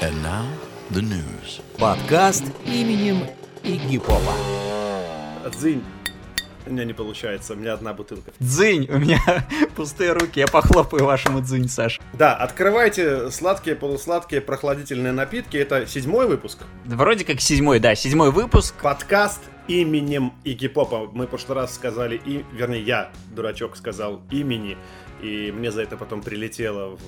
And now, the news. Подкаст именем Игги Попа. Дзынь. У меня не получается, у меня одна бутылка. Дзынь, у меня пустые руки, я похлопаю вашему дзынь, Саш. Да, открывайте сладкие, полусладкие, прохладительные напитки. Это седьмой выпуск. Вроде как седьмой, да, седьмой выпуск. Подкаст именем Игги Попа. Мы в прошлый раз сказали, и, вернее, я, дурачок, сказал имени. И мне за это потом прилетело в,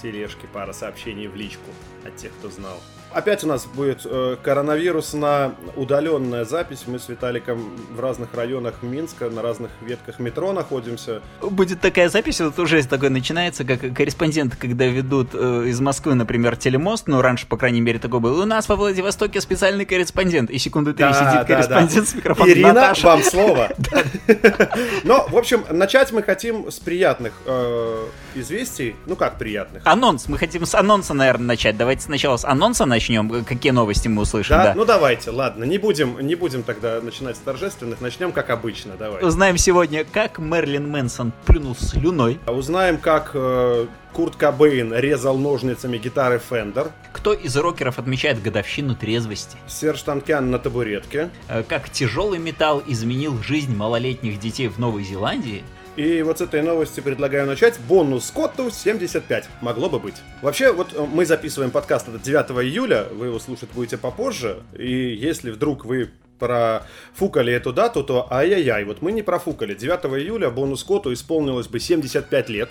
тележке пара сообщений в личку от тех, кто знал. Опять у нас будет э, коронавирусная удаленная запись. Мы с Виталиком в разных районах Минска, на разных ветках метро находимся. Будет такая запись, вот уже такое начинается, как корреспонденты, когда ведут э, из Москвы, например, телемост, ну, раньше, по крайней мере, такой был. У нас во Владивостоке специальный корреспондент. И секунду три Да, сидит да, корреспондент да. с микрофоном. Ирина, Наташа. вам слово. Но, в общем, начать мы хотим с приятных э, известий. Ну как приятных? Анонс. Мы хотим с анонса, наверное, начать. Давайте сначала с анонса начнем. Какие новости мы услышим, Да? да. Ну давайте, ладно, не будем, не будем тогда начинать с торжественных, начнем как обычно, давай. Узнаем сегодня, как Мерлин Мэнсон плюнул слюной, Узнаем, как э, Курт Кобейн резал ножницами гитары Fender, кто из рокеров отмечает годовщину трезвости, Серж Танкян на табуретке. э, как тяжелый металл изменил жизнь малолетних детей в Новой Зеландии, И вот с этой новости предлагаю начать. Бонус Скотту 75. Могло бы быть. Вообще, вот э, мы записываем подкаст это 9 июля, вы его слушать будете попозже. И если вдруг вы профукали эту дату, то ай-яй-яй, вот мы не профукали. 9 июля бонус Скотту исполнилось бы 75 лет.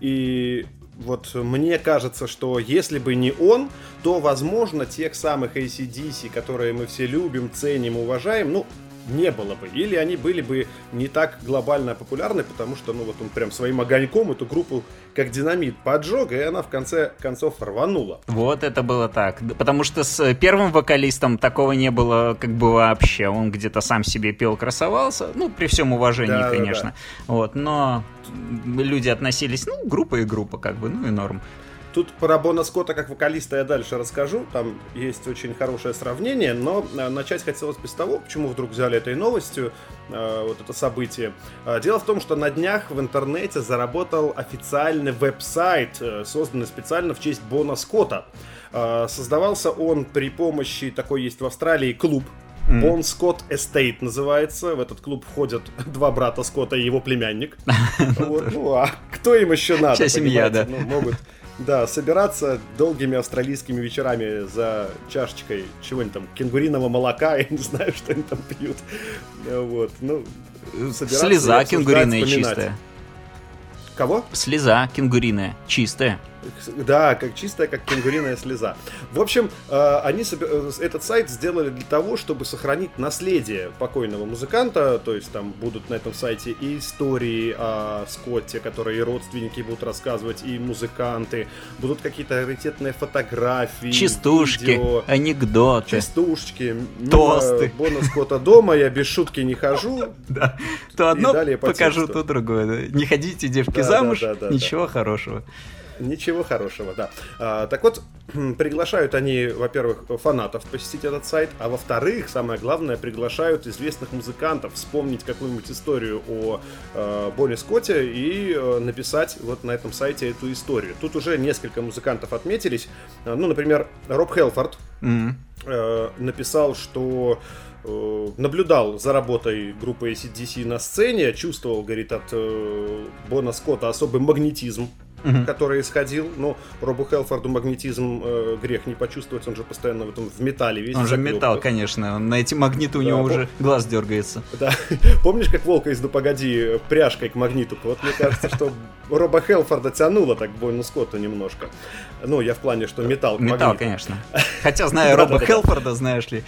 И вот мне кажется, что если бы не он, то, возможно, тех самых ACDC, которые мы все любим, ценим, уважаем, ну, не было бы. Или они были бы не так глобально популярны, потому что, ну, вот он прям своим огоньком эту группу как динамит поджег, и она в конце концов рванула. Вот это было так. Да, Потому что с первым вокалистом такого не было как бы вообще. Он где-то сам себе пел, красовался. Ну, при всем уважении, Да, да, конечно. Вот, но люди относились, ну, группа и группа, как бы, ну и норм. Тут про Бона Скотта как вокалиста я дальше расскажу, там есть очень хорошее сравнение, но э, начать хотелось бы с того, почему вдруг взяли этой новостью, э, вот это событие. Э, Дело в том, что на днях в интернете заработал официальный веб-сайт, созданный специально в честь Бона Скотта. Создавался он при помощи, такой есть в Австралии клуб, Бон Скотт Эстейт называется. В этот клуб входят два брата Скотта и его племянник. Вот, Ну, а кто им еще надо? Вся семья, понимаете? Ну, могут, да, собираться долгими австралийскими вечерами за чашечкой чего-нибудь там, кенгуриного молока, я не знаю, что они там пьют. Вот, ну, Слеза кенгуриная вспоминать. чистая. Кого? Слеза кенгуриная чистая. Да, как чистая, как кенгуриная слеза. В общем, э, они э, этот сайт сделали для того, чтобы сохранить наследие покойного музыканта. То есть там будут на этом сайте и истории о Скотте, которые родственники будут рассказывать, и музыканты. Будут какие-то раритетные фотографии, Частушки, видео, анекдоты. частушки, мимо Тосты. Бона Скотта дома я без шутки не хожу. Да. То одно покажу, то другое. Не ходите, девки, замуж, ничего хорошего. Ничего хорошего, да. А, так вот, приглашают они, во-первых, фанатов посетить этот сайт, а во-вторых, самое главное, приглашают известных музыкантов вспомнить какую-нибудь историю о э, Бонни Скотте и э, написать вот на этом сайте эту историю. Тут уже несколько музыкантов отметились. А, Ну, например, Роб Хелфорд М. э, написал, что э, наблюдал за работой группы ACDC на сцене, чувствовал, говорит, от э, Бона Скотта особый магнетизм, который исходил. Но Робу Хелфорду магнетизм э, грех не почувствовать, он же постоянно в этом в металле весь. Он же металл, конечно. он На эти магниты у Да, него по- уже глаз дергается. Да. Помнишь, как Волка из «Ну погоди» пряжкой к магниту? Вот мне кажется, что Роба Хелфорда тянуло так Бойну Скотту немножко. Ну, я в плане, что металл Металл, конечно. Хотя, зная Роба. Хелфорда, знаешь ли,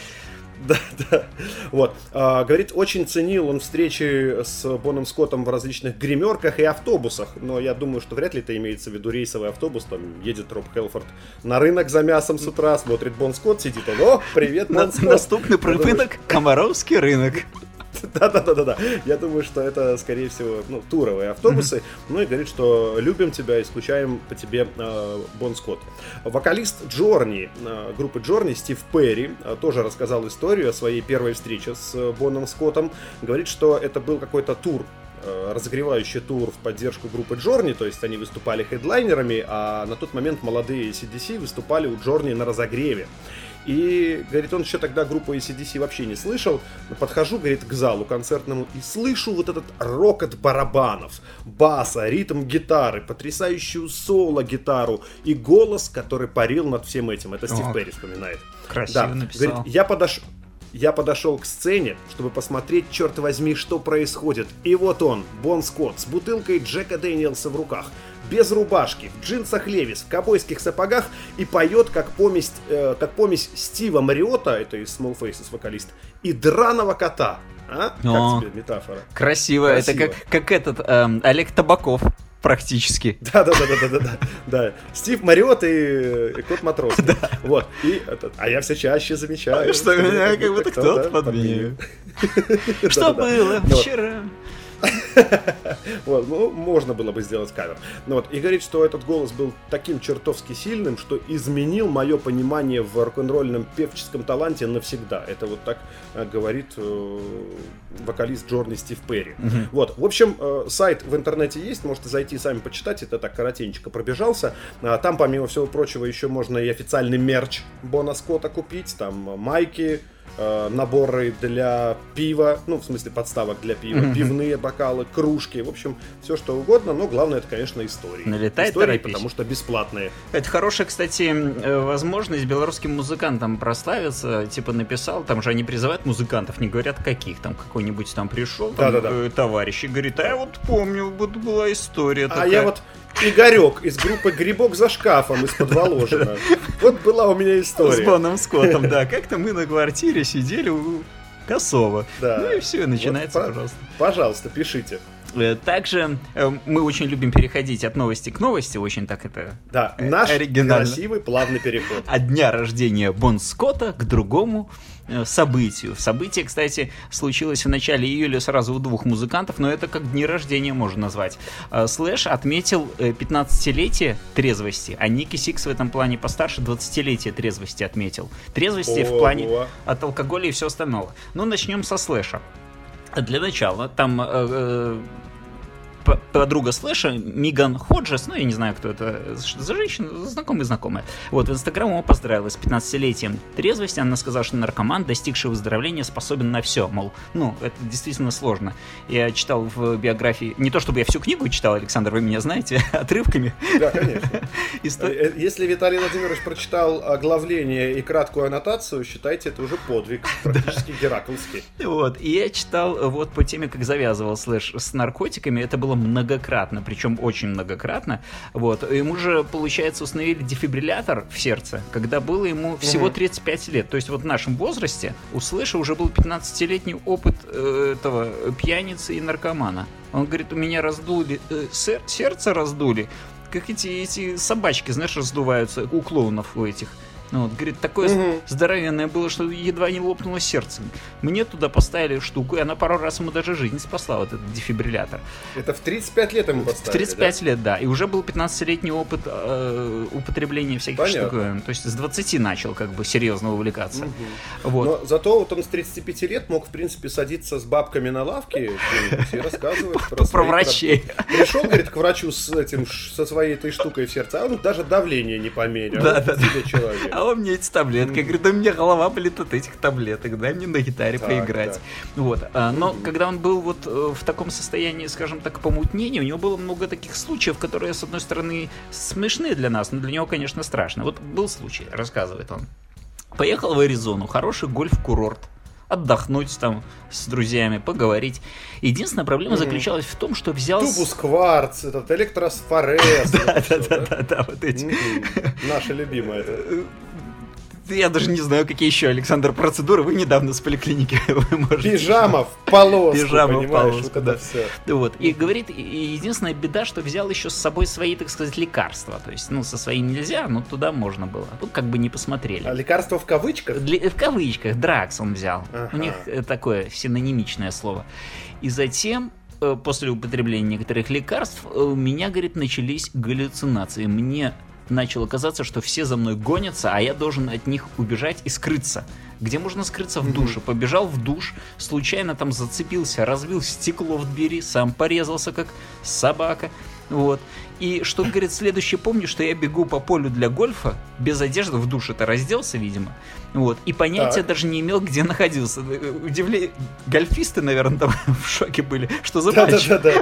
Да, да. Вот. А, говорит, очень ценил он встречи с Боном Скоттом в различных гримерках и автобусах. Но я думаю, что вряд ли это имеется в виду рейсовый автобус. Там едет Роб Хелфорд на рынок за мясом с утра, смотрит Бон Скотт, сидит он. О, привет, Бон Скотт. наступный рынок Комаровский рынок. Да-да-да-да. Я думаю, что это, скорее всего, ну, туровые автобусы. Ну и говорит, что любим тебя и скучаем по тебе, э, Бон Скотт. Вокалист Джорни, э, группы Джорни, Стив Перри, э, тоже рассказал историю о своей первой встрече с э, Боном Скоттом. Говорит, что это был какой-то тур разогревающий тур в поддержку группы Джорни, то есть они выступали хедлайнерами, а на тот момент молодые CDC выступали у Джорни на разогреве. И, говорит, он еще тогда группу ACDC вообще не слышал. Подхожу, говорит, к залу концертному и слышу вот этот рокот барабанов, баса, ритм гитары, потрясающую соло-гитару и голос, который парил над всем этим. Это Стив О, Перри вспоминает. Красиво Да, написал. говорит, я подошел... Я подошел к сцене, чтобы посмотреть, черт возьми, что происходит. И вот он, Бон Скотт, с бутылкой Джека Дэниелса в руках, без рубашки, в джинсах Левис, в ковбойских сапогах и поет как помесь, э, как помесь Стива Мариота, это из Small Faces вокалист, и драного кота. А? Как О. тебе метафора? Красиво. Это Красиво. как, как этот эм, Олег Табаков практически. Да, да, да, да, да, да, да. Стив Мариот и, э, кот Матрос. Вот. И а я все чаще замечаю. Что меня как будто кто-то да, подменил. Что было Ну вчера? Вот, ну, можно было бы сделать кавер. Ну вот, и говорит, что этот голос был таким чертовски сильным, что изменил мое понимание в рок-н-ролльном певческом таланте навсегда. Это вот так э, говорит э, вокалист Джорни Стив Перри. Вот, в общем, э, сайт в интернете есть, можете зайти сами почитать, это так коротенько пробежался. А, там, помимо всего прочего, еще можно и официальный мерч Бона Скотта купить, там э, майки, э, наборы для пива, ну, в смысле подставок для пива, пивные бокалы, кружки, в общем, все что угодно, но главное это, конечно, истории. Налетай, истории, торопись. потому что бесплатные. Это хорошая, кстати, э, возможность белорусским музыкантам прославиться. Типа написал, там же они призывают музыкантов, не говорят каких. Там какой-нибудь там пришел там, э, товарищ и говорит, а я вот помню, вот была история А такая. я вот Игорек из группы «Грибок за шкафом» из-под Воложина. Вот была у меня С история. Боном Скоттом, да. Как-то мы на квартире сидели у Косова. Да. Ну и все, начинается, Вот, пожалуйста. Пожалуйста, пишите. Э, Также э, мы очень любим переходить от новости к новости, очень так это... Да, Э, наш оригинально. красивый плавный переход. От дня рождения Бон Скотта к другому событию. Событие, кстати, случилось в начале июля сразу у двух музыкантов, но это как дни рождения можно назвать. Э, Слэш отметил э, 15-летие трезвости, а Ники Сикс в этом плане постарше 20-летие трезвости отметил. Трезвости в Ого. плане от алкоголя и все остального. Ну, начнем со Слэша. Для начала, там э, э, подруга Слэша, Миган Ходжес, ну, я не знаю, кто это за женщина, знакомая-знакомая. Вот, в Инстаграм его поздравила с 15-летием трезвости. Она сказала, что наркоман, достигший выздоровления, способен на все. Мол, ну, это действительно сложно. Я читал в биографии, не то чтобы я всю книгу читал, Александр, вы меня знаете, отрывками. Да, конечно. Исто- Э, Если Виталий Владимирович прочитал оглавление и краткую аннотацию, считайте, это уже подвиг, практически гераклский. Вот, и я читал э, вот по теме, как завязывал Слэш с наркотиками, это было многократно, причем очень многократно, вот, ему же, получается, установили дефибриллятор в сердце, когда было ему всего 35 лет, то есть вот в нашем возрасте у Слэша уже был 15-летний опыт э, этого пьяницы и наркомана. Он говорит, у меня раздули, э, сер- сердце раздули, как эти, эти собачки, знаешь, раздуваются у клоунов у этих. Ну, вот, говорит, такое Мгм. здоровенное было, что едва не лопнуло сердце. Мне туда поставили штуку, и она пару раз ему даже жизнь спасла, вот этот дефибриллятор. Это в 35 лет ему В поставили, 35 лет, да. И уже был 15-летний опыт э, употребления всяких Понятно. штуковин. То есть с 20 начал как бы серьезно увлекаться. да? Мгм. Вот. Но зато вот он с 35 лет мог, в принципе, садиться с бабками на лавке и рассказывать про, врачей. Пришел, говорит, к врачу с этим, со своей этой штукой в сердце, а он даже давление не померил. Да, да, человек. А он мне эти таблетки. Я говорю, да у меня голова болит от этих таблеток, дай мне на гитаре Так, поиграть. Вот. А, Но когда он был вот э, в таком состоянии, скажем так, помутнения, у него было много таких случаев, которые, с одной стороны, смешны для нас, но для него, конечно, страшно. Вот был случай, рассказывает он. Поехал в Аризону, хороший гольф-курорт. Отдохнуть там с друзьями, поговорить. Единственная проблема заключалась в том, что взял... Тубус кварц, этот электросфорез. Да, да, да, да, да, вот эти. Наша любимая. Я даже не знаю, какие еще, Александр, процедуры. Вы недавно с поликлиники вы можете. Пижама в полоску, Пижама в полоску, вот да. все. Вот. И говорит, и единственная беда, что взял еще с собой свои, так сказать, лекарства. То есть, ну, со своим нельзя, но туда можно было. Тут как бы не посмотрели. А лекарство в кавычках? Для- в кавычках, дракс он взял. Ага. У них э, такое синонимичное слово. И затем, э, после употребления некоторых лекарств, э, у меня, говорит, начались галлюцинации. Мне начало казаться, что все за мной гонятся, а я должен от них убежать и скрыться. Где можно скрыться в душе? Побежал в душ, случайно там зацепился, разбил стекло в двери, сам порезался, как собака. Вот. И что, говорит, следующее, помню, что я бегу по полю для гольфа, без одежды, в душе-то разделся, видимо. Вот. И понятия Так. даже не имел, где находился. Удивление. Гольфисты, наверное, там в шоке были. Что за Да, да, да, да.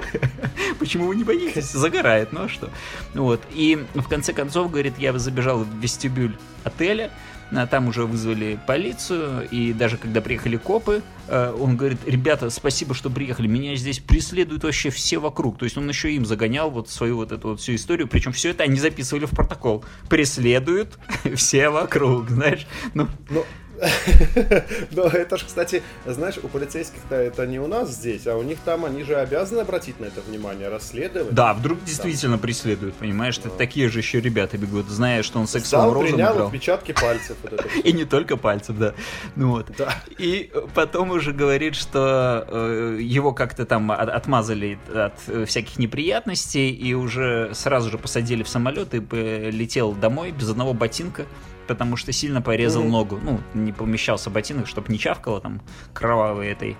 Почему вы не боитесь? Загорает, ну а что? Вот. И в конце концов, говорит, я забежал в вестибюль отеля, а там уже вызвали полицию, и даже когда приехали копы, э, он говорит, ребята, спасибо, что приехали, меня здесь преследуют вообще все вокруг. То есть он еще им загонял вот свою вот эту вот всю историю, причем все это они записывали в протокол. Преследуют все вокруг, знаешь? Ну, Ну, но это же, кстати, знаешь, у полицейских-то это не у нас здесь, а у них там они же обязаны обратить на это внимание, расследовать. да, вдруг действительно преследуют, понимаешь? Ты такие же еще ребята бегут, зная, что он сексом Сам принял играл. отпечатки пальцев. И не только пальцев, да. Ну вот. Да. И потом уже говорит, что э, его как-то там от- отмазали от э, всяких неприятностей и уже сразу же посадили в самолет и полетел домой без одного ботинка, потому что сильно порезал Мгм. ногу. Ну, не помещался ботинок, чтобы не чавкало там кровавые этой,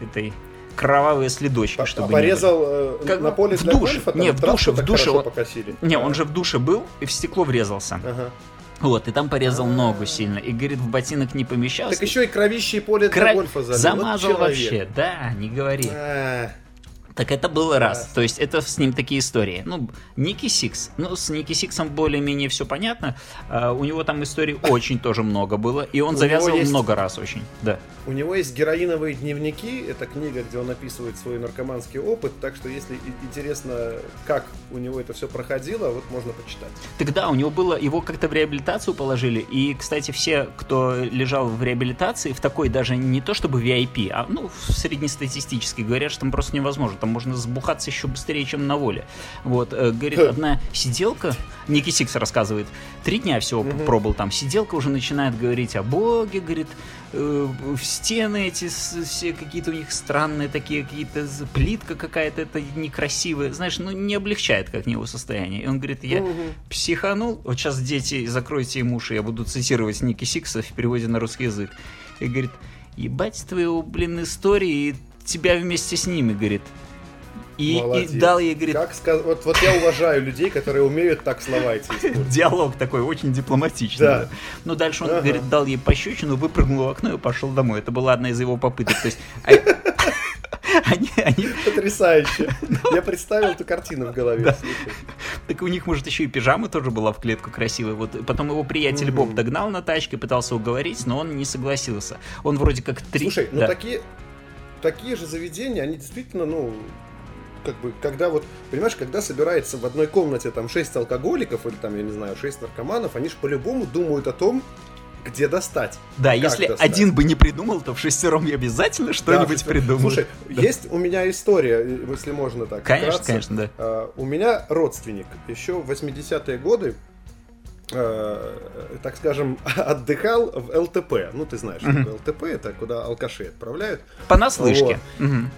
этой кровавые следочки, А- чтобы а не порезал э, Как на поле в для душе. гольфа, Не, в душе, в душе он- покосили. Не, А. он же в душе был и в стекло врезался. Ага. Вот, и там порезал А. ногу сильно. И, говорит, в ботинок не помещался. Так еще и кровище и поле для Кра- гольфа залил. Замазал Вот человек. вообще, да, не говори. А, Так это было раз. То есть это с ним такие истории. Ну, Ники Сикс. Ну, с Ники Сиксом более-менее все понятно. А, у него там историй очень тоже много было. И он У завязывал есть- много раз очень. Да. У него есть героиновые дневники, это книга, где он описывает свой наркоманский опыт, так что если интересно, как у него это все проходило, вот можно почитать. Тогда у него было, его как-то в реабилитацию положили. И, кстати, все, кто лежал в реабилитации, в такой даже не то чтобы VIP, а ну, в среднестатистической, говорят, что там просто невозможно. Там можно сбухаться еще быстрее, чем на воле. Вот, э, говорит, одна сиделка, Ники Сикс рассказывает, три дня всего пробыл там, сиделка уже начинает говорить о Боге, говорит, э, стены эти все какие-то у них странные такие, какие-то плитка какая-то это некрасивая, знаешь, ну не облегчает как него состояние. И он говорит, я психанул, вот сейчас дети, закройте им уши, я буду цитировать Ники Сикса в переводе на русский язык. И говорит, ебать твою, блин, истории, и тебя вместе с ними, говорит. И, и дал ей, говорит, Как сказ- вот, вот я уважаю людей, которые умеют так слова эти использовать. диалог такой очень дипломатичный. Да. да. Но дальше он, Ага. говорит, дал ей пощечину, выпрыгнул в окно и пошел домой. Это была одна из его попыток. То есть а- они, они, Потрясающе. Я представил эту картину в голове. слушай. так у них, может, еще и пижама тоже была в клетку красивая. Вот потом его приятель Мгм. Боб догнал на тачке, пытался уговорить, но он не согласился. Он вроде как три... Слушай, ну Да. такие, такие же заведения, они действительно, ну, как бы, когда вот, понимаешь, когда собирается в одной комнате там 6 алкоголиков или там, я не знаю, 6 наркоманов, они же по-любому думают о том, где достать. Да, если достать? один бы не придумал, то в шестером я обязательно что-нибудь Да, придумаю. Слушай, Да. есть у меня история, если можно так. Конечно, вкратце. конечно, да. А, У меня родственник еще в 80-е годы, э, так скажем, отдыхал в ЛТП. Ну, ты знаешь, что такое ЛТП, это куда алкашей отправляют. Понаслышке. Мгм.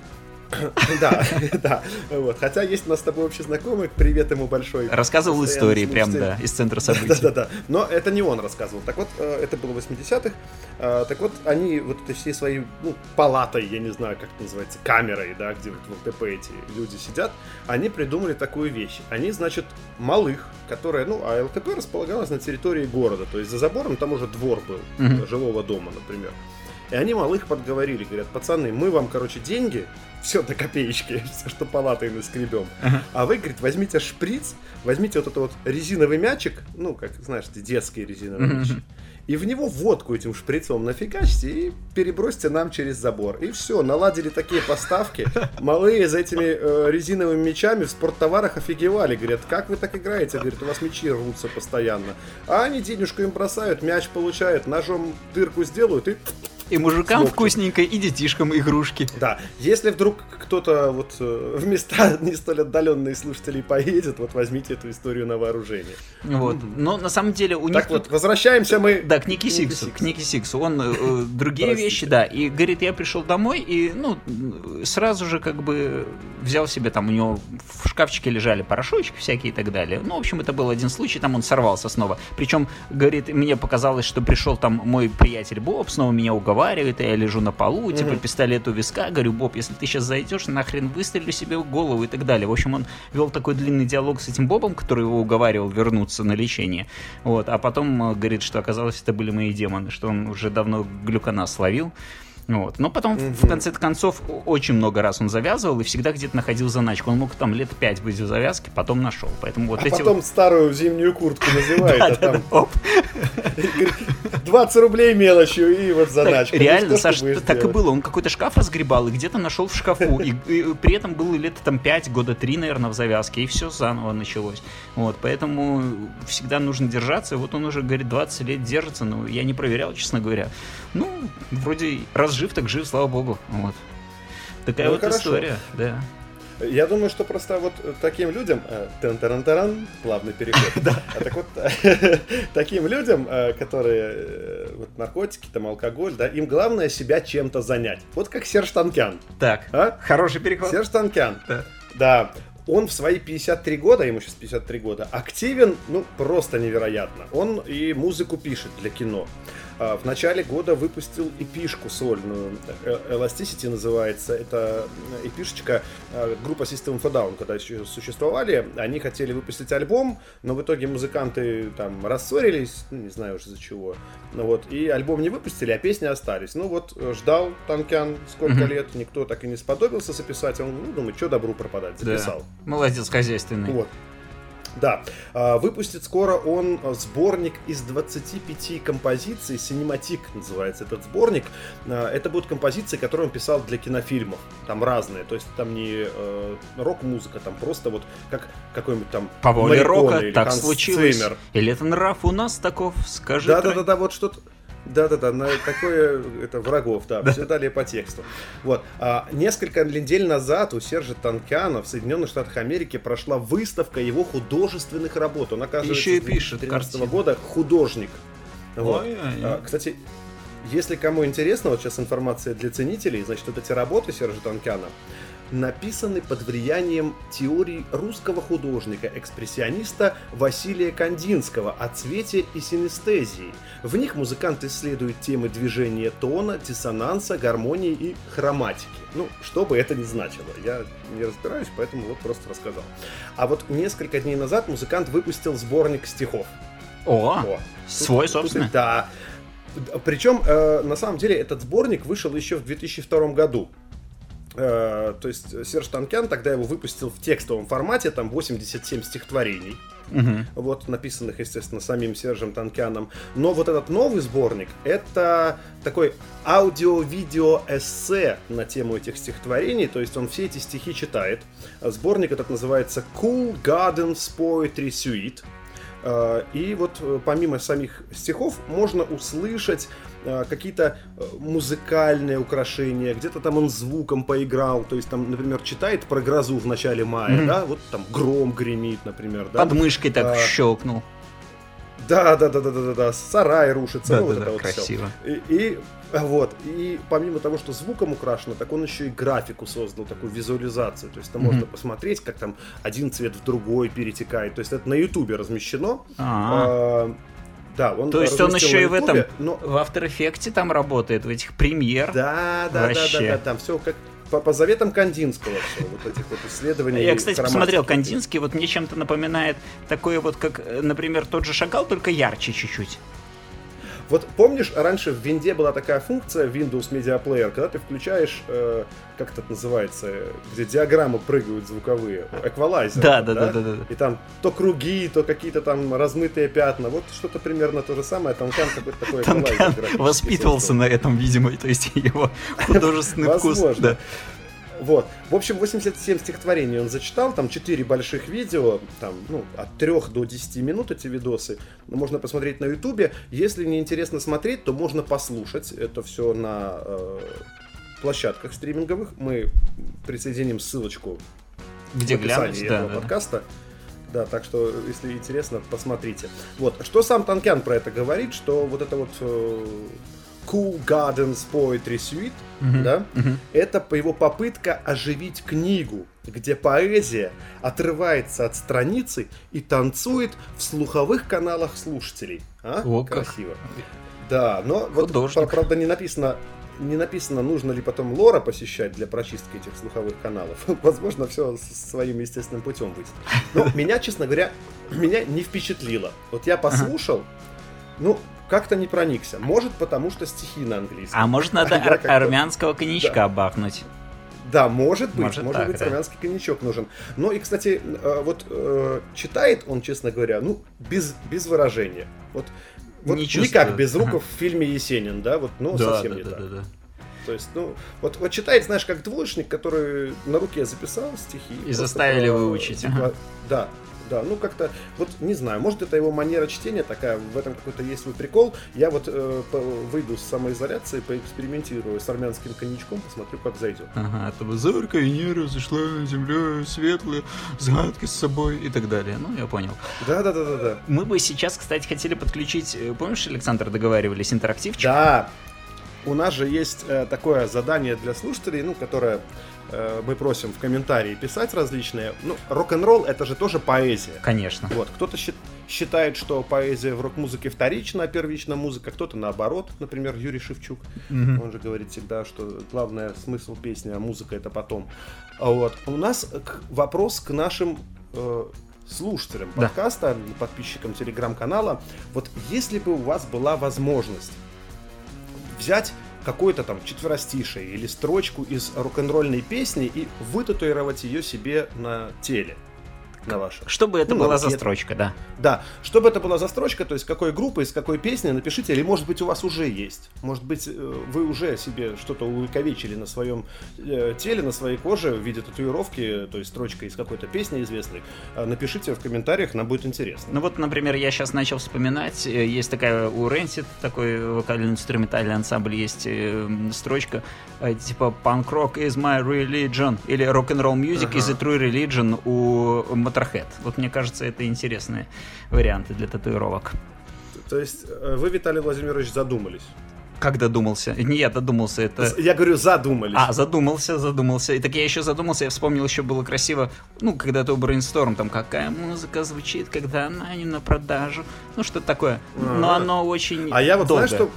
Да, да. Вот. Хотя есть у нас с тобой общий знакомый, привет ему большой. Рассказывал истории прям, да, из центра Да, событий. да, да. Но это не он рассказывал. Так вот, э, это было в 80-х. Э, Так вот, они вот этой всей своей ну, палатой, я не знаю, как это называется, камерой, да, где вот в ЛТП эти люди сидят, они придумали такую вещь. Они, значит, малых, которые, ну, а ЛТП располагалась на территории города, то есть за забором там уже двор был, жилого дома, например. И они малых подговорили, говорят, пацаны, мы вам, короче, деньги, все до копеечки, все, что палатой наскребем. Ага. А вы, говорит, возьмите шприц, возьмите вот этот вот резиновый мячик, ну, как, знаешь, эти детские резиновые Мгм. мячи, и в него водку этим шприцом нафигачьте и перебросьте нам через забор. И все, наладили такие поставки. Малые за этими э, резиновыми мячами в спорттоварах офигевали. Говорят, как вы так играете? Говорят, у вас мячи рвутся постоянно. А они денежку им бросают, мяч получают, ножом дырку сделают и И мужикам вкусненько, и детишкам игрушки. Да, если вдруг кто-то вот э, в места не столь отдаленные слушателей поедет, вот возьмите эту историю на вооружение. Вот. Но на самом деле у них Так тут- вот, возвращаемся мы... Да, к Ники Сиксу. Сиксу. К Ники Сиксу. Он э, другие Простите. вещи, да. И говорит, я пришел домой и, ну, сразу же как бы взял себе там, у него в шкафчике лежали порошочки всякие и так далее. Ну, в общем, это был один случай, там он сорвался снова. Причем, говорит, мне показалось, что пришел там мой приятель Боб, снова меня уговаривает, и я лежу на полу, типа Мгм. пистолет у виска. Говорю, Боб, если ты сейчас зайдешь, нахрен выстрелю себе в голову и так далее. В общем, он вел такой длинный диалог с этим Бобом, который его уговаривал вернуться на лечение. Вот, а потом э, говорит, что оказалось, это были мои демоны, что он уже давно глюконаз словил. Вот. Но потом, в- в конце концов, очень много раз он завязывал и всегда где-то находил заначку. Он мог там лет пять быть в завязке, потом нашел. Поэтому вот А эти потом вот... старую зимнюю куртку называет, а там да. Оп. говорит, 20 рублей мелочью и вот заначка. Реально, Саш, так и было. Он какой-то шкаф разгребал и где-то нашел в шкафу. И, при этом было лет там 5, года 3, наверное, в завязке. И все заново началось. Вот, поэтому всегда нужно держаться. И вот он уже, говорит, 20 лет держится. Но я не проверял, честно говоря. Ну, вроде раз жив, так жив, слава богу. Вот. Такая Ну, вот хорошо. история, да. Я думаю, что просто вот таким людям, э, тан-таран-таран, плавный переход, а так вот, таким людям, э, которые э, вот наркотики, там алкоголь, да, им главное себя чем-то занять. Вот как Серж Танкян, Так, а? хороший переход. Серж Танкян, Да. да, он в свои 53 года, ему сейчас 53 года, активен, ну, просто невероятно. Он и музыку пишет для кино. А, В начале года выпустил эпишку сольную, э, Elasticity называется. Это эпишечка э, группа System of a Down, когда еще существовали. Они хотели выпустить альбом, но в итоге музыканты там рассорились, ну, не знаю уже из-за чего. Ну вот, и альбом не выпустили, а песни остались. Ну вот, э, ждал Танкян сколько Мгм. лет, никто так и не сподобился записать. Он, ну, думает, что добру пропадать, Да. записал. Молодец, хозяйственный. Вот. Да, А, выпустит скоро он сборник из 25 композиций, Cinematic называется этот сборник. А, Это будут композиции, которые он писал для кинофильмов, там разные, то есть там не э, рок-музыка, там просто вот как какой-нибудь там По воле рока или так Ханс случилось. Циммер. Или это нрав у нас таков, скажи. Да-да-да, вот что-то. Да-да-да, на такое это врагов, да, все далее по тексту. Вот. А, несколько недель назад у Сержа Танкяна в Соединенных Штатах Америки прошла выставка его художественных работ. Он, оказывается, Еще и пишет 2013 картины. года художник. Вот. А, Кстати, если кому интересно, вот сейчас информация для ценителей, значит, вот эти работы Сержа Танкяна написаны под влиянием теорий русского художника, экспрессиониста Василия Кандинского о цвете и синестезии. В них музыкант исследует темы движения тона, диссонанса, гармонии и хроматики. Ну, что бы это ни значило. Я не разбираюсь, поэтому вот просто рассказал. А вот несколько дней назад музыкант выпустил сборник стихов. О, О, свой, Тут- собственно. тут- Да. Причем, э, на самом деле, этот сборник вышел еще в 2002 году. Э, то есть Серж Танкян тогда его выпустил в текстовом формате, там 87 стихотворений, Мгм. вот, написанных, естественно, самим Сержем Танкяном. Но вот этот новый сборник, это такой аудио-видео-эссе на тему этих стихотворений, то есть он все эти стихи читает. Сборник этот называется Cool Gardens Poetry Suite. Э, И вот э, помимо самих стихов можно услышать э, какие-то музыкальные украшения, где-то там он звуком поиграл, то есть там, например, читает про грозу в начале мая, Мгм. да, вот там гром гремит, например, да. Под мышкой так А, щелкнул. Да, да, да, да, да, да, да, сарай рушится, Да, ну, вот да, это да, вот красиво. И, и, а, вот, и помимо того, что звуком украшено, так он еще и графику создал, такую визуализацию. То есть там Мгм. можно посмотреть, как там один цвет в другой перетекает. То есть это на Ютубе размещено. А, да, он То есть он еще и в этом, но- в After Effects там работает, в этих премьер. Да, да, да, да, Вообще. да, там все как по, по заветам Кандинского все, вот этих вот исследований. Я, кстати, посмотрел Кандинский, вот мне чем-то напоминает такое вот, как, э, например, тот же шакал, только ярче чуть-чуть. Вот помнишь, раньше в винде была такая функция Windows Media Player, когда ты включаешь, э, как это называется, где диаграммы прыгают звуковые, эквалайзер. Да, да, да, да, да. И там то круги, то какие-то там размытые пятна. Вот что-то примерно то же самое. Там там какой-то такой эквалайзер воспитывался на этом, видимо, то есть его художественный вкус. Возможно. Вот. В общем, 87 стихотворений он зачитал, там 4 больших видео, там, ну, от 3 до 10 минут эти видосы. Можно посмотреть на ютубе. Если не интересно смотреть, то можно послушать. Это все на э, площадках стриминговых. Мы присоединим ссылочку Где в описании глянуть, этого да, да. подкаста. Да, так что, если интересно, посмотрите. Вот, что сам Танкян про это говорит, что вот это вот э, Cool Gardens Poetry Suite, да, это по его попытка оживить книгу, где поэзия отрывается от страницы и танцует в слуховых каналах слушателей. А? О, как. Красиво. Да, но вот, Художник. правда, не написано, не написано, нужно ли потом лора посещать для прочистки этих слуховых каналов. Возможно, все своим естественным путем выйдет. Но меня, честно говоря, меня не впечатлило. Вот я послушал, ну, как-то не проникся. Может, потому что стихи на английском. А может надо Я ар- армянского коньячка бахнуть? Да, может быть, Может может, так, быть, да. армянский коньячок нужен. Ну и, кстати, э, вот э, читает он, честно говоря, ну, без, без выражения. Вот, вот Не не, чувствует. как Безруков в фильме Есенин, да, вот, ну, совсем не так. да. То есть, ну, вот, вот читает, знаешь, как двоечник, который на руке записал стихи. И заставили по- выучить, типа. Да, да, ну как-то, вот не знаю, может это его манера чтения такая, в этом какой-то есть свой прикол. Я вот э, по- выйду с самоизоляции, поэкспериментирую с армянским коньячком, посмотрю, как зайдет. Ага, это зорка Венера зашла земля светлая, загадки с собой и так далее. Ну, я понял. Да, да, да, да, да. Мы бы сейчас, кстати, хотели подключить, э, помнишь, Александр, договаривались, интерактивчик? Да, у нас же есть э, такое задание для слушателей, ну, которое мы просим в комментарии писать различные. Ну, рок-н-ролл это же тоже поэзия. Конечно. Вот, кто-то считает, что поэзия в рок-музыке вторична, а первична музыка, кто-то наоборот, например, Юрий Шевчук. Мгм. Он же говорит всегда, что главное смысл песни, а музыка это потом. А Вот. У нас вопрос к нашим э, слушателям Да. подкаста, и подписчикам телеграм-канала. Вот если бы у вас была возможность взять какое-то там четверостишее или строчку из рок-н-ролльной песни и вытатуировать ее себе на теле, на вашем. Чтобы это Ну, была за строчка, да. Да, чтобы это была застрочка, то есть какой группы, из какой песни, напишите, или может быть у вас уже есть. Может быть, э, вы уже себе что-то увековечили на своем э, теле, на своей коже в виде татуировки, то есть строчка из какой-то песни известной. А Напишите в комментариях, нам будет интересно. Ну вот, например, я сейчас начал вспоминать, э, есть такая у Рэнсит, такой вокально-инструментальный ансамбль, есть э, строчка э, типа «Punk rock is my religion» или «Rock-and-roll music is a true religion» у Motorhead. Вот мне кажется, это интересные варианты для татуировок. То есть э, вы, Виталий Владимирович, задумались. Как додумался? Не я додумался, это... Я говорю, задумались. А, задумался, задумался. И так я еще задумался, я вспомнил, еще было красиво, ну, когда-то у Brainstorm, там, какая музыка звучит, когда она не на продажу. Ну, что такое. Но Ага. оно очень А я вот долго. знаешь, что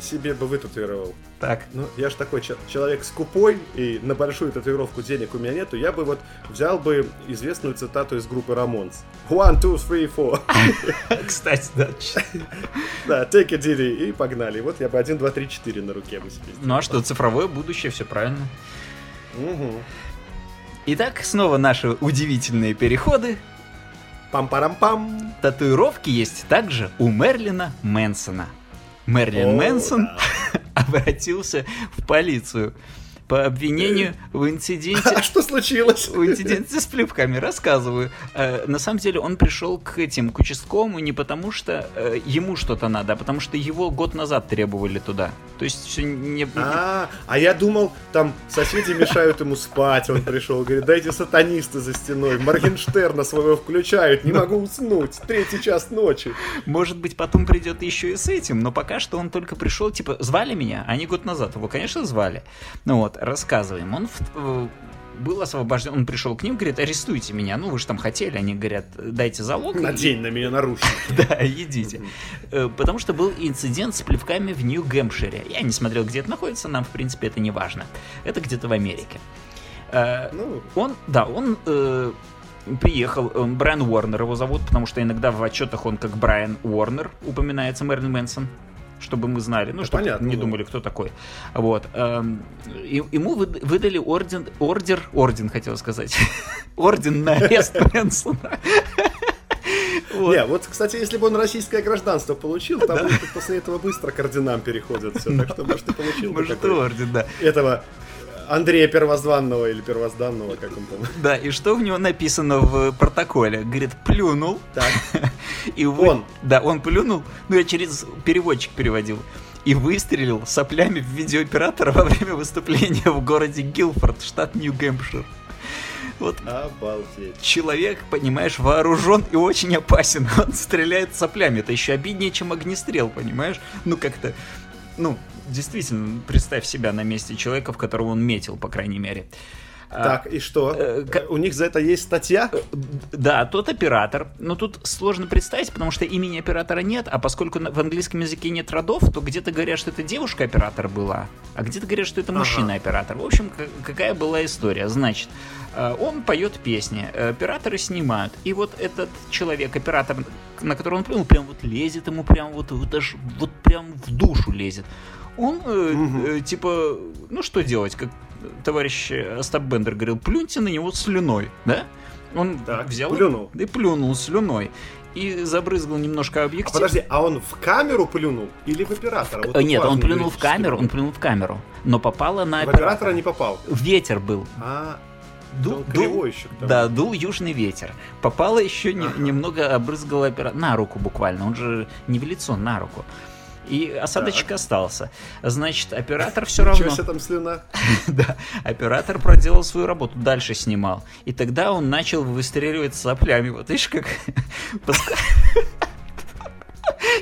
себе бы вытатуировал? Так. Ну, я же такой чел- человек скупой, и на большую татуировку денег у меня нету. Я бы вот взял бы известную цитату из группы Рамонс. One, two, three, four. Кстати, да. Да, take a diddy, и погнали. Вот я бы 1, 2, 3, 4 на руке бы себе. Ну а что, цифровое будущее, все правильно. Итак, снова наши удивительные переходы. Пам-парам-пам. Татуировки есть также у Мерлина Мэнсона. Мерлин О, Мэнсон обратился в полицию по обвинению в инциденте А что случилось? в инциденте с плевками рассказываю. Э, на самом деле он пришел к этим, к участковому не потому, что э, ему что-то надо, а потому что его год назад требовали туда. То есть все не... А, а я думал, там соседи мешают ему спать, он пришел, говорит, дайте сатанисты за стеной, Моргенштерна своего включают, не могу уснуть, третий час ночи. Может быть, потом придет еще и с этим, но пока что он только пришел, типа, звали меня, они год назад его, конечно, звали. Ну вот, рассказываем. Он в- э, был освобожден, он пришел к ним, говорит, арестуйте меня, ну вы же там хотели, они говорят, дайте залог. и- Надень на меня наручники. Да, идите. Э, Потому что был инцидент с плевками в Нью-Гэмпшире. Я не смотрел, где это находится, нам, в принципе, это не важно. Это где-то в Америке. Э, Ну, Он, да, он приехал, Брайан Уорнер его зовут, потому что иногда в отчетах он как Брайан Уорнер упоминается, Мэрилин Мэнсон, чтобы мы знали, ну, Да чтобы понятно, не да. думали, кто такой. Вот. эм, и- ему выд- выдали орден, ордер, орден, хотел сказать, орден на арест Мэнсона. Вот. Не, вот, кстати, если бы он российское гражданство получил, там после этого быстро к орденам переходят все. Так что, может, и получил Может, и орден, да. этого Андрея Первозданного или Первозданного, как он там. Да, и что в него написано в протоколе? Говорит, плюнул. Так. И вы... Он. Да, он плюнул. Ну, я через переводчик переводил. И выстрелил соплями в видеооператора во время выступления в городе Гилфорд, штат Нью-Гэмпшир. Вот Обалдеть. человек, понимаешь, вооружен и очень опасен. Он стреляет соплями. Это еще обиднее, чем огнестрел, понимаешь? Ну, как-то, ну, действительно, представь себя на месте человека, в которого он метил, по крайней мере. А, Так, и что? э, У них за это есть статья? Да, тот оператор. Но тут сложно представить, потому что имени оператора нет, а поскольку в английском языке нет родов, то где-то говорят, что это девушка-оператор была, а где-то говорят, что это мужчина-оператор. В общем, какая была история? Значит, э, он поет песни, э, операторы снимают, и вот этот человек, оператор, на которого он плюнул, прям вот лезет ему прям вот, вот аж вот прям в душу лезет. Он, э, Мгм. э, типа, ну что делать, как товарищ Остап Бендер говорил, плюньте на него слюной, да? Он Так, взял плюнул. и плюнул слюной. И забрызгал немножко А объектив. подожди, а он в камеру плюнул или в оператора? Вот Э, Нет, он плюнул в юридический камеру, он плюнул в камеру. Но попало на В оператора. оператора не попал. Ветер был. А, он дул- еще. да, дул южный ветер. Попало еще не- Ага. немного обрызгало оператор. На руку буквально. Он же не в лицо, на руку. И осадочек остался. Значит, оператор все Ничего равно... себе там слюна. Да, оператор проделал свою работу, дальше снимал. И тогда он начал выстреливать соплями. Вот видишь, как...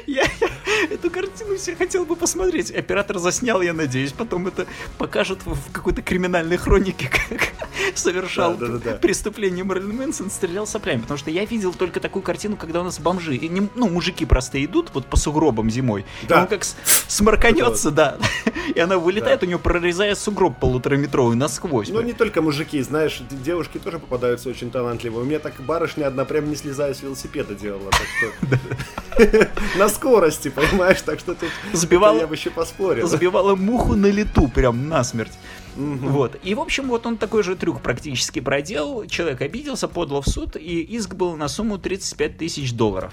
Я, я эту картину все хотел бы посмотреть. Оператор заснял, я надеюсь. Потом это покажут в какой-то криминальной хронике, как совершал Да, да, да, преступление Мэрилин Мэнсон, стрелял соплями. Потому что я видел только такую картину, когда у нас бомжи, и не- ну, мужики просто идут вот по сугробам зимой. и Да. он как с- сморканется, да. И она вылетает, у нее прорезает сугроб полутораметровый насквозь. Ну, не только мужики, знаешь, девушки тоже попадаются очень талантливые. У меня так барышня одна прям не слезая с велосипеда делала, так что... На скорости, понимаешь, так что тут это я бы еще поспорил. Забивала муху на лету, прям насмерть. Мгм. Вот. И, в общем, вот он такой же трюк практически проделал. Человек обиделся, подал в суд, и иск был на сумму 35 тысяч долларов.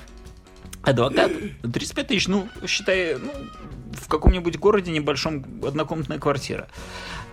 Адвокат 35 тысяч, ну, считай, ну, в каком-нибудь городе небольшом однокомнатная квартира.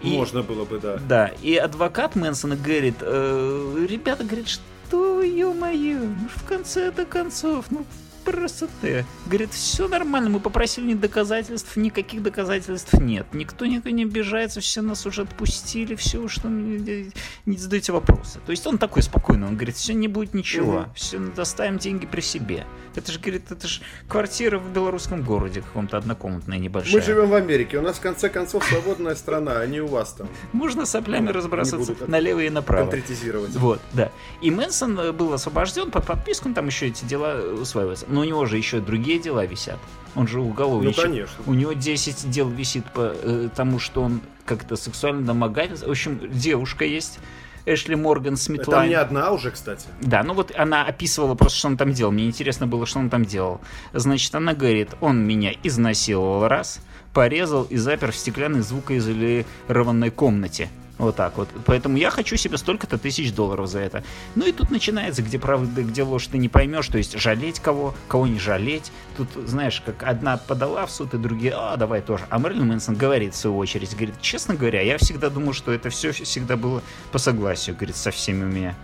И- Можно было бы, да. Да, и адвокат Мэнсона говорит, э, ребята, говорит, что ё-моё, ну, в конце-то концов, ну, просто ты. Говорит, все нормально, мы попросили ни доказательств, никаких доказательств нет. Никто никто не обижается, все нас уже отпустили, все, что не, не задайте вопросы. То есть он такой спокойный, он говорит, все не будет ничего, Мгм. все доставим деньги при себе. Это же, говорит, это же квартира в белорусском городе каком-то однокомнатная небольшая. Мы живем в Америке, у нас в конце концов свободная страна, а не у вас там Можно соплями разбрасываться налево и направо. конкретизировать. Вот, да. И Мэнсон э, был освобожден под подписку, там еще эти дела усваиваются. Но у него же еще другие дела висят. Он же Ну, уголовничек. конечно. У него 10 дел висит по э, тому, что он как-то сексуально домогательство. В общем, девушка есть. Эшли Морган Это Смитлайн. не одна уже, кстати. Да, ну вот она описывала просто, что он там делал. Мне интересно было, что он там делал. Значит, она говорит, он меня изнасиловал раз, порезал и запер в стеклянной звукоизолированной комнате. Вот так вот. Поэтому я хочу себе столько-то тысяч долларов за это. Ну и тут начинается, где правда, где ложь ты не поймешь. То есть жалеть кого, кого не жалеть. Тут, знаешь, как одна подала в суд, и другие, а, давай тоже. А Мэрилин Мэнсон говорит в свою очередь, говорит, честно говоря, я всегда думал, что это все всегда было по согласию, говорит, со всеми у меня.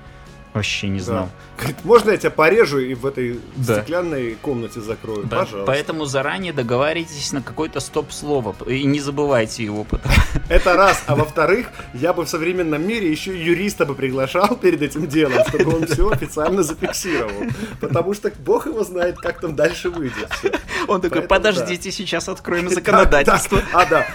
Вообще не знал. Да. Говорит, можно я тебя порежу и в этой Да. стеклянной комнате закрою? Да, Пожалуйста. Поэтому заранее договаривайтесь на какое-то стоп-слово и не забывайте его. Потому... Это раз. А во-вторых, я бы в современном мире еще юриста бы приглашал перед этим делом, чтобы он все официально зафиксировал. Потому что бог его знает, как там дальше выйдет. Он такой, подождите, сейчас откроем законодательство. А, да.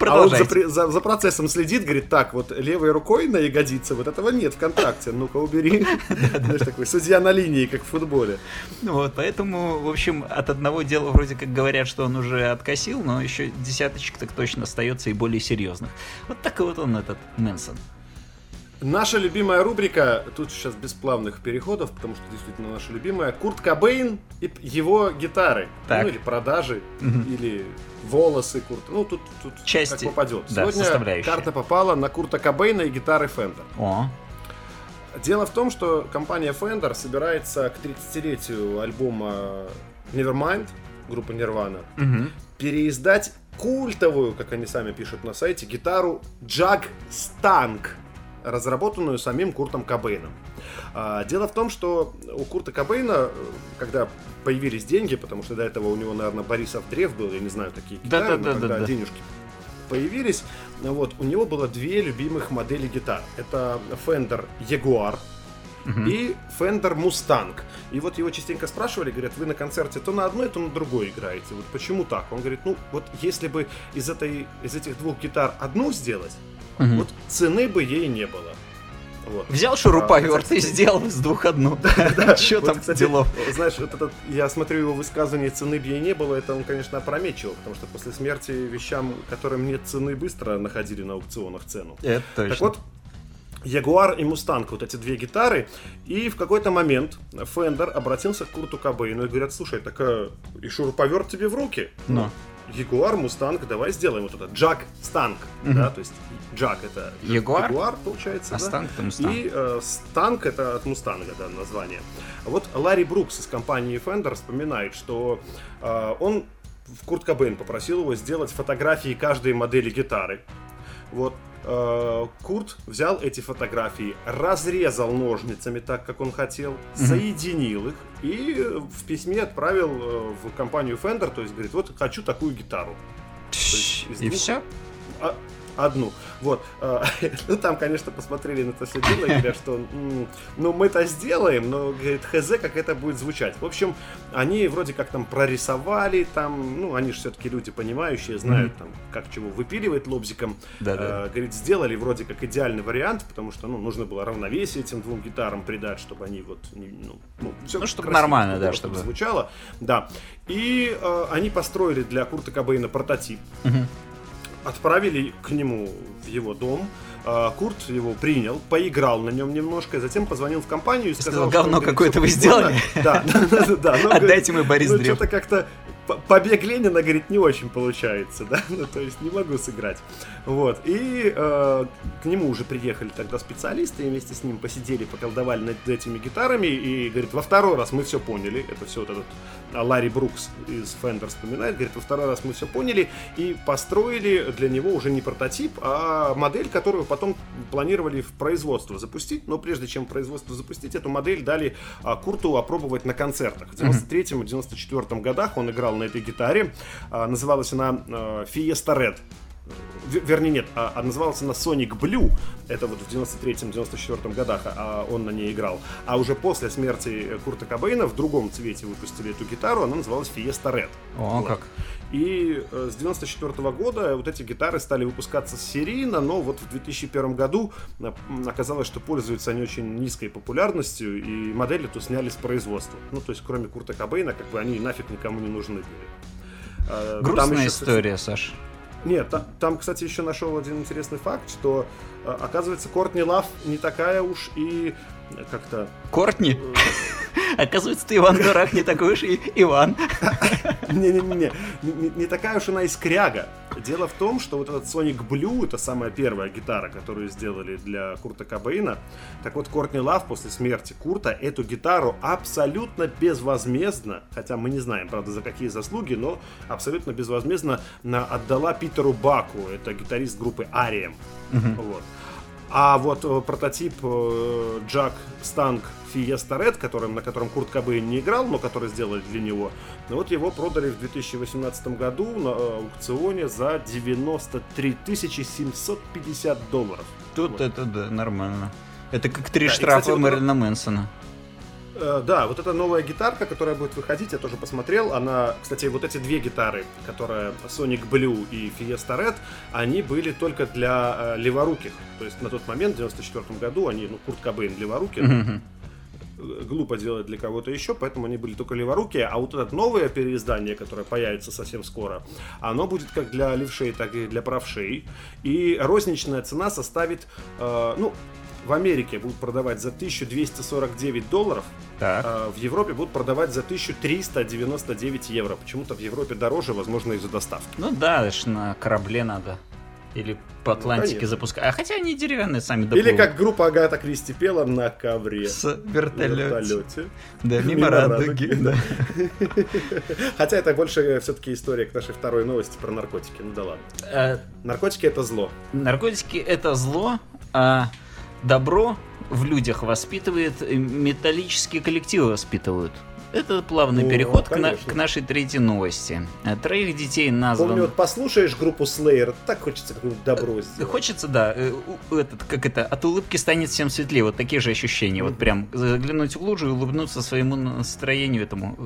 А он за, Продолжайте. за- за процессом следит, говорит, так, вот левой рукой на ягодице, вот этого нет в контракте, ну-ка убери. Знаешь, такой судья на линии, как в футболе. Ну Вот, поэтому, в общем, от одного дела вроде как говорят, что он уже откосил, но еще десяточек так точно остается и более серьезных. Вот такой вот он, этот Мэнсон. Наша любимая рубрика, тут сейчас без плавных переходов, потому что действительно наша любимая, Курт Кобейн и его гитары. Так. Ну или продажи, Мгм. или волосы Курта. Ну тут, тут Части, как попадет. да, Сегодня карта попала на Курта Кобейна и гитары Fender. О, Дело в том, что компания Fender собирается к 30-летию альбома Nevermind группы Nirvana, переиздать культовую, как они сами пишут на сайте, гитару Jag Stank, разработанную самим Куртом Кобейном. А, дело в том, что у Курта Кобейна, когда появились деньги, потому что до этого у него, наверное, Борисов Древ был, я не знаю, такие гитары, но когда Да-да-да-да-да. денежки появились, вот, у него было две любимых модели гитар. Это Fender Jaguar и Fender Mustang. И вот его частенько спрашивали, говорят, вы на концерте то на одной, то на другой играете. Вот почему так? Он говорит, ну вот если бы из, этой, из этих двух гитар одну сделать, вот цены бы ей не было. Вот. Взял шуруповерт кстати, и сделал из двух одну. Че там делов? Знаешь, вот этот, я смотрю его высказывание «цены бы ей не было», это он, конечно, опрометчиво, потому что после смерти вещам, которым нет цены, быстро находили на аукционах цену. Это Так точно. вот, Ягуар и Мустанг, вот эти две гитары, и в какой-то момент Фендер обратился к Курту Кобейну и говорят, слушай, так а, и шуруповерт тебе в руки. Ну. Ягуар, Мустанг, давай сделаем вот это. Jag-Stang, да, то есть Jag это Ягуар? получается, А да? Станг это Мустанг. И э, Станг это от Мустанга, да, название. Вот Ларри Брукс из компании Fender вспоминает, что э, он, Курт Кобейн попросил его сделать фотографии каждой модели гитары. Вот. э, Курт взял эти фотографии, разрезал ножницами так, как он хотел, соединил их и в письме отправил э, в компанию Fender, то есть говорит, вот хочу такую гитару. есть И двух- все? А- одну. Вот. э, Ну, там, конечно, посмотрели на это все дело и говорят, что ну, мы это сделаем, но, говорит, хз, как это будет звучать. В общем, они вроде как там прорисовали, там, ну, они же все-таки люди понимающие, знают, там, как чего выпиливать лобзиком. Да-да. Э, Говорит, сделали вроде как идеальный вариант, потому что, ну, нужно было равновесие этим двум гитарам придать, чтобы они вот, ну, ну, всё Ну, чтобы нормально, да, чтобы- звучало. Да. И э, они построили для Курта Кобейна прототип отправили к нему в его дом. А, Курт его принял, поиграл на нем немножко, и затем позвонил в компанию и сказал, сказал, «Говно какое-то вы «всё сделали». прикольно». Да, да, да, ну, Отдайте мы Борис ну, Древ. что-то как-то побег Ленина, говорит, не очень получается, да, ну, то есть не могу сыграть. Вот, и э, к нему уже приехали тогда специалисты, и вместе с ним посидели, поколдовали над этими гитарами, и, говорит, во второй раз мы все поняли, это все вот этот а, Ларри Брукс из Fender вспоминает, говорит, во второй раз мы все поняли, и построили для него уже не прототип, а модель, которую потом планировали в производство запустить, но прежде чем производство запустить, эту модель дали а, Курту опробовать на концертах. В 93-94 годах он играл на этой гитаре, А, называлась она Fiesta Red. Вернее, нет, а, а называлась она Sonic Blue. Это вот в 93-94 годах а, а, он на ней играл. А уже после смерти э, Курта Кобейна в другом цвете выпустили эту гитару, она называлась Fiesta Red. О, Вот. как. И э, с 94 года вот эти гитары стали выпускаться серийно, но вот в 2001 году оказалось, что пользуются они очень низкой популярностью, и модель эту сняли с производства. Ну, то есть, кроме Курта Кобейна, как бы они нафиг никому не нужны были. Там Грустная еще, история, Саш. Нет, та- там, кстати, еще нашел один интересный факт, что, э, оказывается, Кортни Лав не такая уж и э, как-то... Кортни? Оказывается, ты Иван Дурак, не такой уж и Иван. Не-не-не, не, не такая уж она и скряга. Дело в том, что вот этот Sonic Blue, это самая первая гитара, которую сделали для Курта Кобейна. Так вот, Кортни Лав после смерти Курта эту гитару абсолютно безвозмездно, хотя мы не знаем, правда, за какие заслуги, но абсолютно безвозмездно отдала Питеру Баку, это гитарист группы Арием. Вот. А вот э, прототип э, Джак Станг Fiesta Red, которым, на котором Курт Кобейн не играл, но который сделали для него, ну вот его продали в 2018 году на э, аукционе за 93 750 долларов. Тут Вот. это да, нормально. Это как три Да, и, штрафа кстати, вот Мэрилина Мэнсона. Э, Да, вот эта новая гитарка, которая будет выходить, я тоже посмотрел. Она, кстати, вот эти две гитары, которые Sonic Blue и Fiesta Red, они были только для э, леворуких. То есть на тот момент, в 94 году, они, ну, Курт Кобейн леворукий, Мгм. Глупо делать для кого-то еще, поэтому они были только леворукие. А вот это новое переиздание, которое появится совсем скоро, оно будет как для левшей, так и для правшей. И розничная цена составит, э, ну, в Америке будут продавать за 1249 долларов, Так. а в Европе будут продавать за 1399 евро. Почему-то в Европе дороже, возможно, из-за доставки. Ну да, это ж на корабле надо. Или по Атлантике конечно. запускать. А хотя они деревянные сами Или доплывут. как группа Агата Кристи пела на ковре. С вертолете. вертолете. Да, Мимо мимо радуги, радуги. да. Хотя это больше все-таки история к нашей второй новости про наркотики. Ну да ладно. Э, Наркотики это зло. Наркотики это зло, а добро в людях воспитывает, металлические коллективы воспитывают. Это плавный О, переход к, на- к нашей третьей новости. Э, Троих детей Помню, назван... вот послушаешь группу Slayer, так хочется какое-нибудь добро сделать. Хочется, да, э, этот, как это, от улыбки станет всем светлее, вот такие же ощущения, вот прям заглянуть в лужу и улыбнуться своему настроению, этому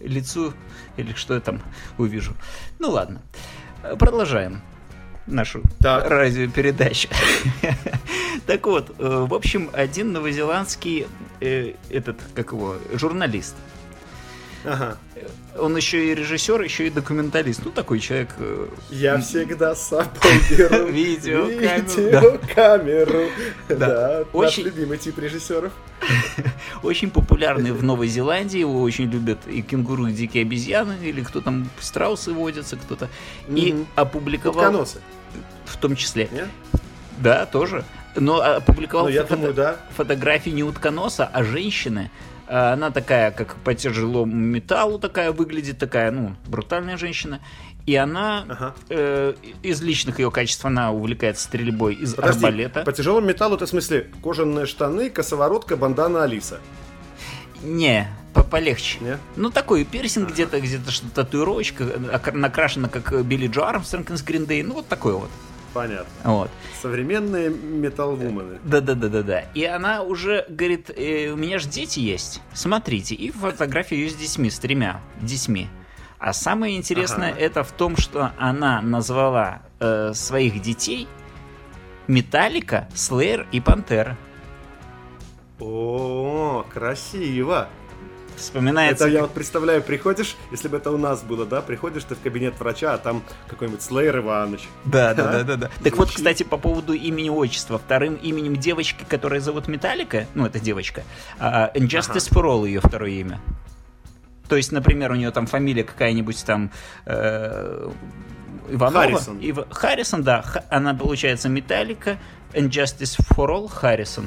э, лицу, или что я там увижу. Ну ладно, Э, продолжаем нашу Так. радиопередачу. Так вот, э, в общем, один новозеландский, э, этот, как его, журналист, Ага. он еще и режиссер, еще и документалист, ну такой человек э, Я всегда с собой беру Видеокамеру. Да. Наш любимый тип режиссеров. очень популярный в Новой Зеландии, его очень любят и кенгуру, и дикие обезьяны, или кто там, страусы водятся, кто-то. И опубликовал, Утконосы, в том числе, да, тоже, но опубликовал Ну, фотографии не утконоса, а женщины. А Она такая, как по тяжелому металлу такая выглядит, такая, ну, брутальная женщина. И она Ага. э, из личных ее качеств она увлекается стрельбой из Подожди, арбалета. по тяжелому металлу это в смысле кожаные штаны, косоворотка, бандана Алиса. Не, по- полегче. Не? Ну, такой пирсинг где-то, где-то что-то татуировочка, э, накрашена как Билли Джо Армстронг из Day, ну, вот такой вот. Понятно. Вот. Современные металлвумены. Да-да-да-да-да. И она уже говорит, «Э, у меня же дети есть, смотрите. И фотография ее с детьми, с тремя детьми. А самое интересное Ага. это в том, что она назвала э, своих детей Металлика, Слеер и Пантера. О, красиво. Вспоминается... Это я вот представляю, приходишь, если бы это у нас было, да, приходишь ты в кабинет врача, а там какой-нибудь Слеер Иванович. Да, да, Да? да, да. Так вот, кстати, по поводу имени отчества. Вторым именем девочки, которая зовут Металлика, ну, это девочка, а, Injustice for All ее второе имя. То есть, например, у нее там фамилия какая-нибудь там э, Иванова. Харрисон. Ив- Харрисон, да. Она получается Металлика, Injustice for All, Харрисон.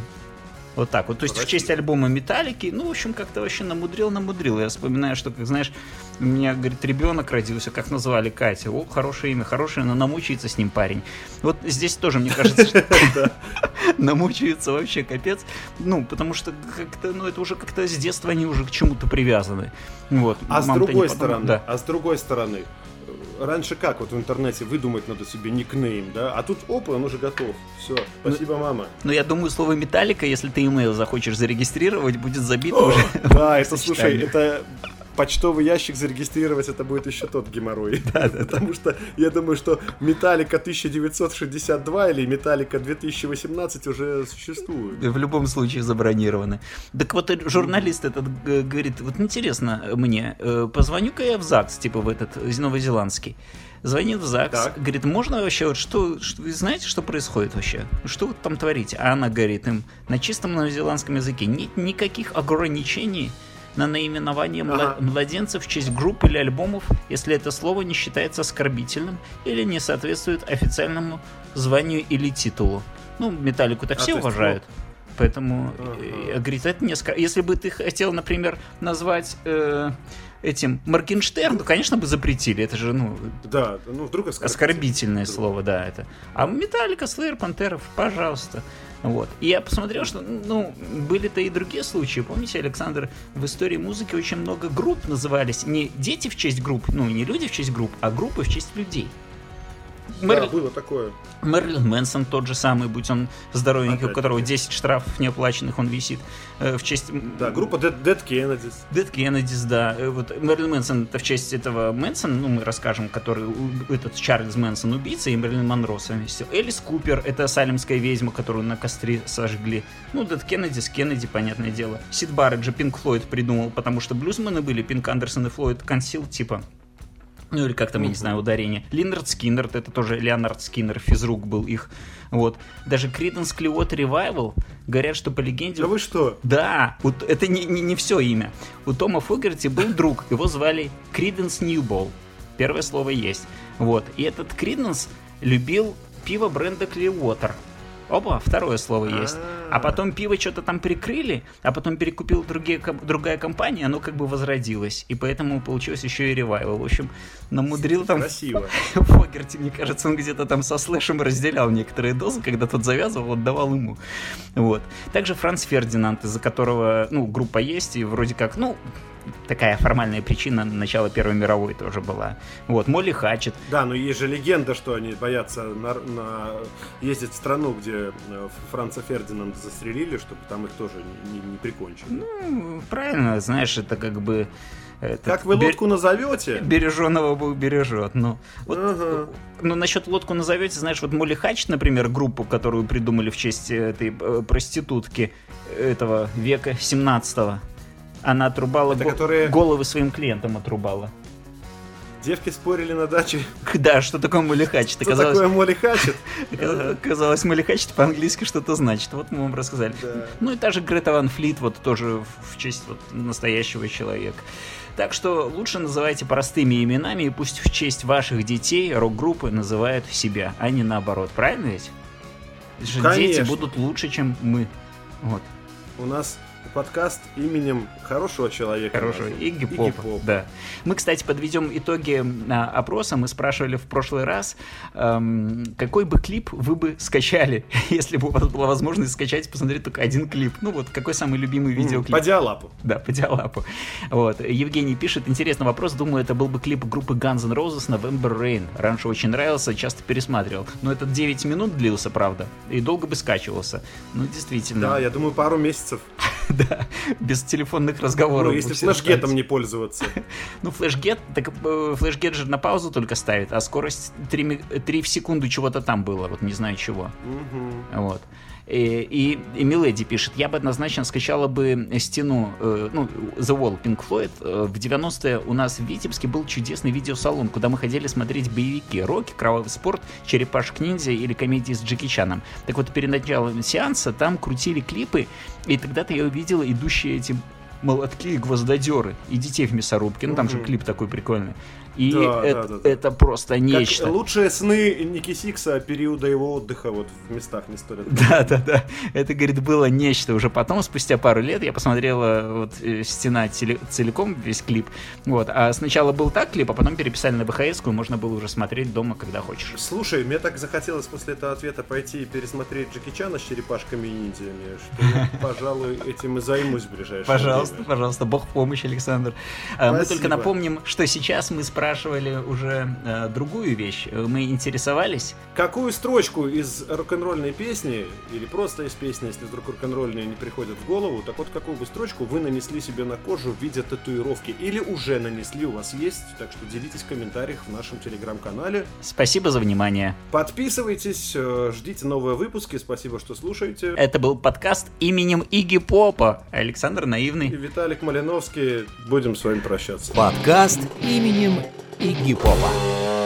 Вот так вот. То есть в Красиво. честь альбома Металлики, ну, в общем, как-то вообще намудрил, намудрил. Я вспоминаю, что, как знаешь, у меня, говорит, ребенок родился, как назвали Катя. О, хорошее имя, хорошее, но намучается с ним парень. Вот здесь тоже, мне кажется, что намучаются вообще капец. Ну, потому что как-то, ну, это уже как-то с детства они уже к чему-то привязаны. Вот. А с другой стороны, а с другой стороны, раньше как вот в интернете выдумать надо себе никнейм, да? А тут опа, он уже готов. Все, спасибо, мама. Но я думаю, слово металлика, если ты имейл захочешь зарегистрировать, будет забито уже. Да, это, слушай, это почтовый ящик зарегистрировать, это будет еще тот геморрой. Потому что я думаю, что Металлика 1962 или Металлика 2018 уже существуют. В любом случае забронированы. Так вот, э, журналист этот г- говорит, вот интересно мне, э, позвоню-ка я в ЗАГС, типа в этот э, новозеландский. Звонит в ЗАГС, Так. говорит, можно вообще, вот что, что, вы знаете, что происходит вообще? Что вы там творите? А она говорит им на чистом новозеландском языке, нет никаких ограничений на наименование Ага. младенцев в честь групп или альбомов, если это слово не считается оскорбительным или не соответствует официальному званию или титулу. Ну, Металлику-то А, все то есть, уважают. Поэтому, Ага. э, говорит, это не оскор- Если бы ты хотел, например, назвать э, этим Моргенштерн, то, конечно, бы запретили. Это же, ну, Да, ну вдруг оскорбительно. оскорбительное Вдруг. слово, да, это. А Металлика, Слэйр, Пантеров, пожалуйста. Вот. И я посмотрел, что, ну, были-то и другие случаи. Помните, Александр, в истории музыки очень много групп назывались. Не дети в честь групп, ну, не люди в честь групп, а группы в честь людей. Да, Мэрил- было такое. Мерлин Мэнсон тот же самый, будь он здоровенький, у Опять-таки. которого 10 штрафов неоплаченных, он висит э, в честь... Да, группа Dead, Dead Kennedys. Дед Кеннедис, да. Э, Вот Мерлин Мэнсон это в честь этого Мэнсона, ну, мы расскажем, который у- этот Чарльз Мэнсон убийца и Мерлин Монро совместил. Элис Купер, это салемская ведьма, которую на костре сожгли. Ну, Дед Кеннедис, Кеннеди, понятное дело. Сид Барретт же Пинк Флойд придумал, потому что блюзмены были, Пинк Андерсон и Флойд Консил, типа. Ну, или как там, я не знаю, ударение. Линард Скиннерт, это тоже Леонард Скиннер, физрук был их. Вот. Даже Creedence Clearwater Revival говорят, что по легенде... Да вы что? Да, вот это не, не, не все имя. У Тома Фогерти был друг, его звали Криденс Ньюбол. Первое слово есть. Вот. И этот Криденс любил пиво бренда Clearwater. Опа, второе слово есть. А А. потом пиво что-то там прикрыли, а потом перекупила другие, другая компания, оно как бы возродилось. И поэтому получилось еще и ревайвал. В общем, намудрил там Красиво. Фогерти, мне кажется, он где-то там со Слэшем разделял некоторые дозы, когда тот завязывал, отдавал ему. Вот. Также Франц Фердинанд, из-за которого, ну, группа есть, и вроде как, ну, такая формальная причина начала Первой мировой тоже была. Вот, Молли Хатчет. Да, но есть же легенда, что они боятся на, на- ездить в страну, где э, Франца Фердинанда застрелили, чтобы там их тоже не, не прикончили. Ну, правильно, знаешь, это как бы... этот как вы бер- лодку назовете? Береженого Бог бережет. Ну, вот, Ага. ну, насчет лодку назовете, знаешь, вот Молли Хач, например, группу, которую придумали в честь этой э, проститутки этого века 17 она отрубала Это го- которые- головы своим клиентам отрубала. Девки спорили на даче. Да, что такое Молли Хач? Что такое Молли Хачет? Казалось, Молли Хач по-английски что-то значит. Вот мы вам рассказали. Да. Ну и та же Грета Ван Флит, вот тоже в в честь вот настоящего человека. Так что лучше называйте простыми именами, и пусть в честь ваших детей рок-группы называют себя, а не наоборот. Правильно ведь? Что Дети Конечно. будут лучше, чем мы. Вот. У нас подкаст именем хорошего человека. Хорошего. Игги Игги Попа. Попа. Да. Мы, кстати, подведем итоги а, опроса. Мы спрашивали в прошлый раз, эм, какой бы клип вы бы скачали, если бы у вас была возможность скачать и посмотреть только один клип. Ну вот, какой самый любимый видеоклип? По диалапу. Да, по диалапу. Вот. Евгений пишет, интересный вопрос, думаю, это был бы клип группы Guns N' Roses November Rain. Раньше очень нравился, часто пересматривал. Но этот 9 минут длился, правда, и долго бы скачивался. Ну, действительно. Да, я думаю, пару месяцев. Да, без телефонных разговоров. Ну, если флешгетом не пользоваться. Ну, флешгет, так э, флешгет же на паузу только ставит, а скорость 3, 3 в секунду чего-то там было, вот не знаю чего. Мгм. Вот. И, и, и Миледи пишет, я бы однозначно скачала бы стену, э, ну, The Wall, Pink Floyd. Э, в 90-е у нас в Витебске был чудесный видеосалон, куда мы ходили смотреть боевики, роки, кровавый спорт, черепашек ниндзя или комедии с Джеки Чаном. Так вот, перед началом сеанса там крутили клипы, и тогда-то я увидела идущие эти молотки и гвоздодеры, и детей в мясорубке. Ну, там же клип такой прикольный. И Да, это, да, да, это просто Как нечто. лучшие сны Ники Сикса периода его отдыха вот в местах не столь Да, да, да. Это, говорит, было нечто. Уже потом, спустя пару лет, я посмотрела вот э, стена целиком, весь клип. Вот. А сначала был так клип, а потом переписали на ВХС, можно было уже смотреть дома, когда хочешь. Слушай, мне так захотелось после этого ответа пойти и пересмотреть Джеки Чана с черепашками и ниндзями, что я, пожалуй, этим и займусь в ближайшее Пожалуйста, время. пожалуйста, бог в помощь, Александр. А, Мы только напомним, что сейчас мы спрашивали уже э, другую вещь. Э, Мы интересовались, Какую строчку из рок-н-ролльной песни, или просто из песни, если вдруг рок-н-ролльные не приходят в голову, так вот какую бы строчку вы нанесли себе на кожу в виде татуировки, или уже нанесли, у вас есть, так что делитесь в комментариях в нашем телеграм-канале. Спасибо за внимание. Подписывайтесь, э, ждите новые выпуски, спасибо, что слушаете. Это был подкаст именем Иги Попа. Александр И Наивный. Виталик Малиновский, будем с вами прощаться. Подкаст именем Iggy Popa.